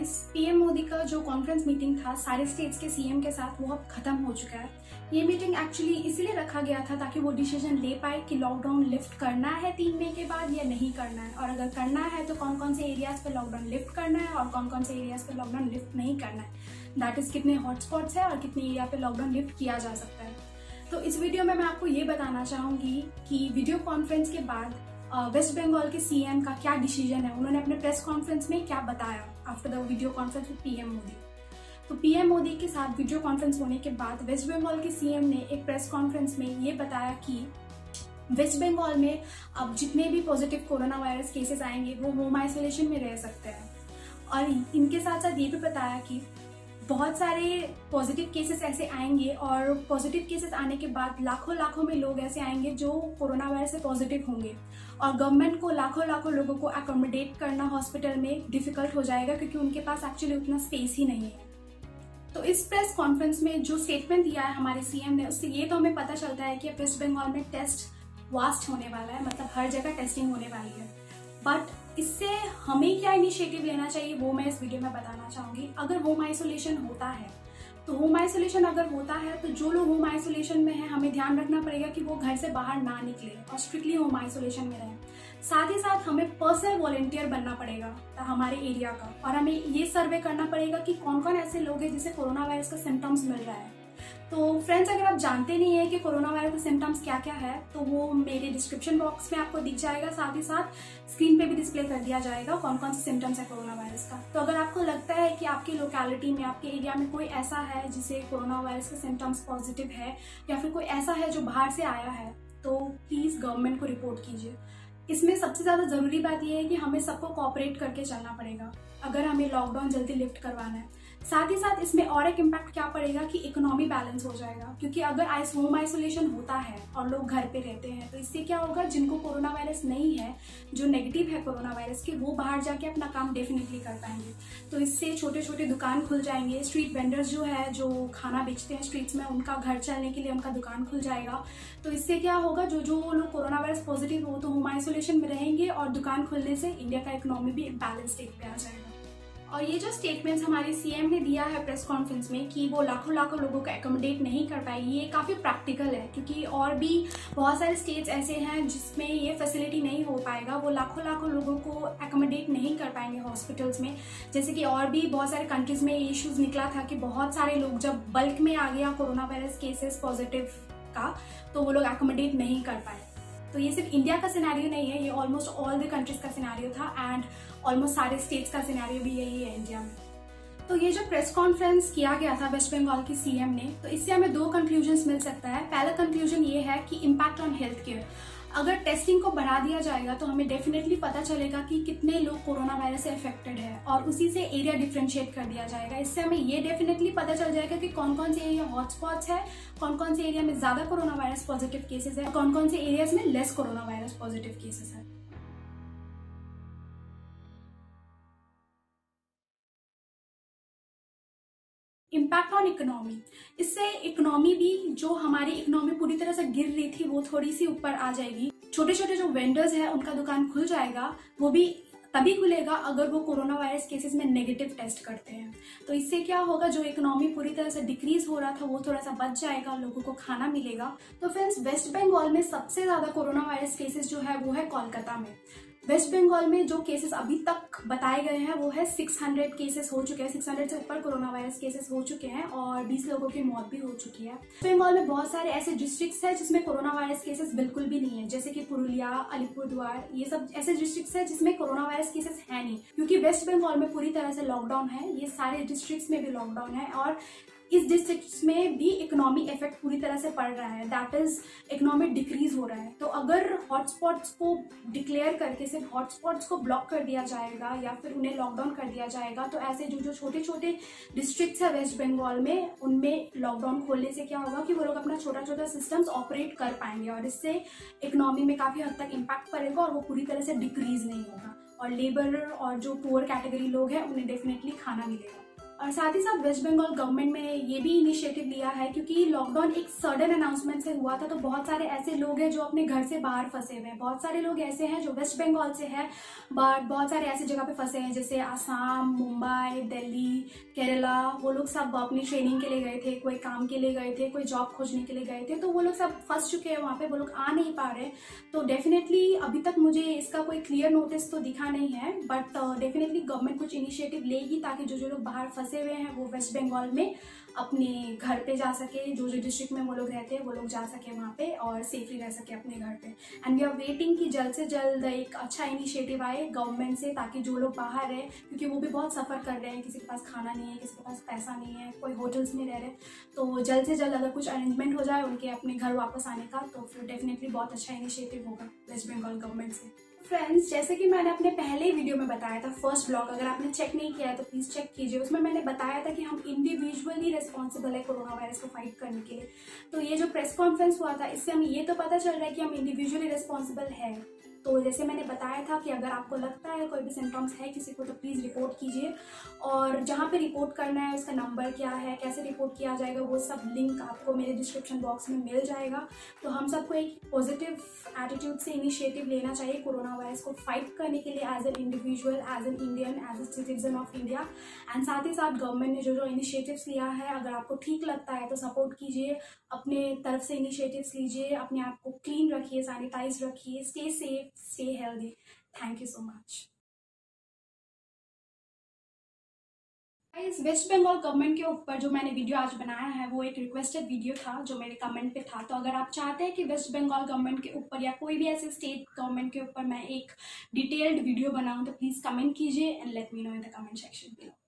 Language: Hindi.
गाइस पीएम मोदी का जो कॉन्फ्रेंस मीटिंग था, सारे स्टेट्स के सीएम के साथ, वो अब खत्म हो चुका है। ये मीटिंग एक्चुअली इसीलिए रखा गया था ताकि वो डिसीज़न ले पाए कि लॉकडाउन लिफ्ट करना है तीन मई के बाद या नहीं करना है। और अगर करना है तो कौन कौन से एरियाज़ पे लॉकडाउन लिफ्ट करना है और कौन कौन से एरियाज़ पे लॉकडाउन लिफ्ट नहीं करना है। दैट इज़ कितने हॉटस्पॉट्स है और कितने एरिया पे लॉकडाउन लिफ्ट किया जा सकता है। तो इस वीडियो में मैं आपको ये बताना चाहूँगी कि वीडियो कॉन्फ्रेंस के बाद वेस्ट बंगाल के सीएम का क्या डिसीज़न है? उन्होंने अपने प्रेस कॉन्फ्रेंस में क्या बताया? After the video conference with PM Modi तो पीएम मोदी के साथ वीडियो कॉन्फ्रेंस होने के बाद वेस्ट बंगाल के सीएम ने एक प्रेस कॉन्फ्रेंस में ये बताया कि वेस्ट बंगाल में अब जितने भी पॉजिटिव कोरोना वायरस केसेस आएँगे, वो होम आइसोलेशन में रह सकते हैं। और इनके साथ साथ ये भी बताया कि बहुत सारे पॉजिटिव केसेस ऐसे आएँगे और पॉजिटिव केसेस आने के बाद लाखों लाखों में लोग ऐसे आएँगे जो कोरोना वायरस से पॉजिटिव होंगे। और गवर्नमेंट को लाखों लाखों लोगों को अकोमोडेट करना हॉस्पिटल में डिफ़िकल्ट हो जाएगा क्योंकि उनके पास एक्चुअली उतना स्पेस ही नहीं है। तो इस प्रेस कॉन्फ्रेंस में जो स्टेटमेंट दिया है हमारे सीएम ने, उससे ये तो हमें पता चलता है कि वेस्ट बंगाल में टेस्ट वास्ट होने वाला है मतलब हर जगह टेस्टिंग होने वाली है। बट इससे हमें क्या इनिशिएटिव लेना चाहिए, वो मैं इस वीडियो में बताना चाहूँगी। अगर होम आइसोलेशन होता है तो होम आइसोलेशन अगर होता है तो जो लोग होम आइसोलेशन में है, हमें ध्यान रखना पड़ेगा कि वो घर से बाहर ना निकले और स्ट्रिक्टली होम आइसोलेशन में रहें। साथ ही साथ हमें पर्सनल वॉलेंटियर बनना पड़ेगा हमारे एरिया का। और हमें ये सर्वे करना पड़ेगा कि कौन कौन ऐसे लोग हैं जिसे कोरोना वायरस का सिम्टम्स मिल रहा है। तो फ्रेंड्स अगर आप जानते नहीं है कि कोरोना वायरस के सिम्टम्स क्या क्या है तो वो मेरे डिस्क्रिप्शन बॉक्स में आपको दिख जाएगा। साथ ही साथ स्क्रीन पे भी डिस्प्ले कर दिया जाएगा कौन कौन से सिम्टम्स है कोरोना वायरस का। तो अगर आपको लगता है कि आपकी लोकेलिटी में, आपके एरिया में कोई ऐसा है जिसे कोरोना वायरस के सिम्टम्स पॉजिटिव है, या फिर कोई ऐसा है जो बाहर से आया है तो प्लीज़ गवर्नमेंट को रिपोर्ट कीजिए। इसमें सबसे ज़्यादा ज़रूरी बात यह है कि हमें सबको कॉपरेट करके चलना पड़ेगा। अगर हमें लॉकडाउन जल्दी लिफ्ट करवाना है साथ ही साथ इसमें और एक इम्पैक्ट क्या पड़ेगा कि इकोनॉमी बैलेंस हो जाएगा। क्योंकि अगर आइस होम आइसोलेशन होता है और लोग घर पे रहते हैं तो इससे क्या होगा, जिनको कोरोना वायरस नहीं है, जो नेगेटिव है कोरोना वायरस के, वो बाहर जाके अपना काम डेफिनेटली कर पाएँगे। तो इससे छोटे छोटे दुकान खुल जाएँगे स्ट्रीट वेंडर्स जो है, जो खाना बेचते हैं स्ट्रीट्स में, उनका घर चलने के लिए उनका दुकान खुल जाएगा। तो इससे क्या होगा, जो जो लोग कोरोना वायरस पॉजिटिव हो तो होम आइसोलेशन में रहेंगे और दुकान खुलने से इंडिया का इकोनॉमी भी बैलेंस स्टेट पे आ जाएगा। और ये जो स्टेटमेंट्स हमारे सीएम ने दिया है प्रेस कॉन्फ्रेंस में कि वो लाखों लाखों लोगों को एकोमोडेट नहीं कर पाए ये काफ़ी प्रैक्टिकल है, क्योंकि और भी बहुत सारे स्टेट्स ऐसे हैं जिसमें ये फैसिलिटी नहीं हो पाएगा, वो लाखों लाखों लोगों को एकोमोडेट नहीं कर पाएँगे हॉस्पिटल्स में। जैसे कि और भी बहुत सारे कंट्रीज़ में ये इशूज़ निकला था कि बहुत सारे लोग जब बल्क में आ गया कोरोना वायरस केसेस पॉजिटिव का तो वो लोग एकोमोडेट नहीं कर पाए। तो ये सिर्फ़ इंडिया का सिनारियो नहीं है, ये ऑलमोस्ट ऑल द कंट्रीज़ का सिनारियो था एंड ऑलमोस्ट सारे स्टेट्स का सिनारियो भी यही है इंडिया में। तो ये जो प्रेस कॉन्फ्रेंस किया गया था वेस्ट बंगाल की सीएम ने तो इससे हमें दो कंक्लूजन मिल सकता है। पहला कंक्लूजन ये है कि इम्पैक्ट ऑन हेल्थ केयर अगर टेस्टिंग को बढ़ा दिया जाएगा तो हमें डेफिनेटली पता चलेगा कि कितने लोग कोरोना वायरस से अफेक्टेड है और उसी से एरिया डिफ्रेंशिएट कर दिया जाएगा। इससे हमें ये डेफिनेटली पता चल जाएगा कि कौन कौन से एरिया हॉटस्पॉट्स है कौन कौन से एरिया में ज़्यादा कोरोना वायरस पॉजिटिव केसेस है कौन कौन से एरियाज़ में less corona virus positive cases है। इम्पैक्ट ऑन इकोनॉमी इससे इकोनॉमी भी जो हमारी तरह से गिर रही थी, वो थोड़ी सी ऊपर आ जाएगी। छोटे छोटे जो वेंडर्स है, उनका दुकान खुल जाएगा, वो भी तभी खुलेगा अगर वो कोरोना वायरस केसेस में नेगेटिव टेस्ट करते हैं। तो इससे क्या होगा, जो इकोनॉमी पूरी तरह से डिक्रीज हो रहा था, वो थोड़ा सा बच जाएगा, लोगों को खाना मिलेगा। तो फ्रेंड्स वेस्ट बंगाल में सबसे ज़्यादा कोरोना वायरस केसेस जो है, वो है कोलकाता में। वेस्ट बंगाल में जो केसेस अभी तक बताए गए हैं, वो है 600 केसेस हो चुके हैं। 600 से ऊपर कोरोना वायरस केसेस हो चुके हैं और 20 लोगों की मौत भी हो चुकी है। वेस्ट बंगाल में बहुत सारे ऐसे डिस्ट्रिक्ट्स हैं जिसमें कोरोना वायरस केसेस बिल्कुल भी नहीं है। जैसे कि पुरुलिया, अलीपुरद्वार, ये सब ऐसे डिस्ट्रिक्ट्स है जिसमें कोरोना वायरस केसेस है नहीं। क्योंकि वेस्ट बंगाल में पूरी तरह से लॉकडाउन है। ये सारे डिस्ट्रिक्ट में भी लॉकडाउन है और इस डिस्ट्रिक्ट में भी इकोनॉमी इफ़ेक्ट पूरी तरह से पड़ रहा है। दैट इज़ इकोनॉमी डिक्रीज हो रहा है। तो अगर हॉटस्पॉट्स को डिक्लेयर करके सिर्फ़ हॉटस्पॉट्स को ब्लॉक कर दिया जाएगा या फिर उन्हें लॉकडाउन कर दिया जाएगा तो ऐसे जो जो छोटे छोटे डिस्ट्रिक्ट्स है वेस्ट बंगाल में, उनमें लॉकडाउन खोलने से क्या होगा कि वो लोग अपना छोटा छोटा सिस्टम्स ऑपरेट कर पाएँगे और इससे इकोनॉमी में काफ़ी हद तक इम्पैक्ट पड़ेगा और वो पूरी तरह से डिक्रीज नहीं होगा। और लेबर और जो पुअर कैटेगरी लोग हैं, उन्हें डेफिनेटली खाना मिलेगा। और साथ ही साथ वेस्ट बंगाल गवर्नमेंट ने ये भी इनिशिएटिव लिया है, क्योंकि लॉकडाउन एक सडन अनाउंसमेंट से हुआ था तो बहुत सारे ऐसे लोग हैं जो अपने घर से बाहर फंसे हुए हैं। बहुत सारे लोग ऐसे हैं जो वेस्ट बंगाल से हैं बट बहुत सारे ऐसी जगह पे फंसे हैं, जैसे आसाम, मुंबई, दिल्ली, केरला, वो लोग सब अपनी ट्रेनिंग के लिए गए थे, कोई काम के लिए गए थे, कोई जॉब खोजने के लिए गए थे तो वो लोग सब फंस चुके हैं, वहाँ पे वो लोग आ नहीं पा रहे। तो डेफिनेटली अभी तक मुझे इसका कोई क्लियर नोटिस तो दिखा नहीं है बट डेफिनेटली गवर्नमेंट कुछ इनिशिएटिव लेगी ताकि जो जो लोग बाहर फंसे हुए हैं, वो वेस्ट बंगाल में अपने घर पे जा सके, जो जो डिस्ट्रिक्ट में वो लोग रहते हैं, वो लोग जा सके वहाँ पे और सेफली रह सके अपने घर पे। एंड वी आर वेटिंग कि जल्द से जल्द एक अच्छा इनिशिएटिव आए गवर्नमेंट से, ताकि जो लोग बाहर है, क्योंकि वो भी बहुत सफ़र कर रहे हैं, किसी के पास खाना नहीं है, किसी के पास पैसा नहीं है, कोई होटल्स में रह रहे। तो जल्द से जल्द अगर कुछ अरेंजमेंट हो जाए, उनके अपने घर वापस आने का तो फिर डेफिनेटली बहुत अच्छा इनिशिएटिव होगा वेस्ट बंगाल गवर्नमेंट से। फ्रेंड्स जैसे कि मैंने अपने पहले वीडियो में बताया था फ़र्स्ट ब्लॉग अगर आपने चेक नहीं किया है तो प्लीज़ चेक कीजिए। उसमें मैंने बताया था कि हम इंडिविजुअली रिस्पॉन्सिबल है कोरोना वायरस को फाइट करने के लिए। तो ये जो प्रेस कॉन्फ्रेंस हुआ था, इससे हमें ये तो पता चल रहा है कि हम इंडिविजुअली रिस्पॉन्सिबल है। तो जैसे मैंने बताया था कि अगर आपको लगता है कोई भी सिम्टम्स है किसी को तो प्लीज़ रिपोर्ट कीजिए। और जहाँ पे रिपोर्ट करना है, उसका नंबर क्या है, कैसे रिपोर्ट किया जाएगा, वो सब लिंक आपको मेरे डिस्क्रिप्शन बॉक्स में मिल जाएगा। तो हम सबको एक पॉजिटिव एटीट्यूड से इनिशिएटिव लेना चाहिए कोरोना वायरस को फाइट करने के लिए as an individual as an Indian as a citizen of India and साथ ही साथ गवर्नमेंट ने जो जो इनिशिएटिव्स लिया है, अगर आपको ठीक लगता है तो सपोर्ट कीजिए। अपने तरफ़ से इनिशिएटिव्स लीजिए, अपने आप को क्लीन रखिए सैनिटाइज रखिए stay safe healthy thank you so much इस वेस्ट बंगाल गवर्नमेंट के ऊपर जो मैंने वीडियो आज बनाया है, वो एक रिक्वेस्टेड वीडियो था जो मेरे कमेंट पे था। तो अगर आप चाहते हैं कि वेस्ट बंगाल गवर्नमेंट के ऊपर या कोई भी ऐसे स्टेट गवर्नमेंट के ऊपर मैं एक डिटेल्ड वीडियो बनाऊँ तो प्लीज़ कमेंट कीजिए and let me know in the comment section below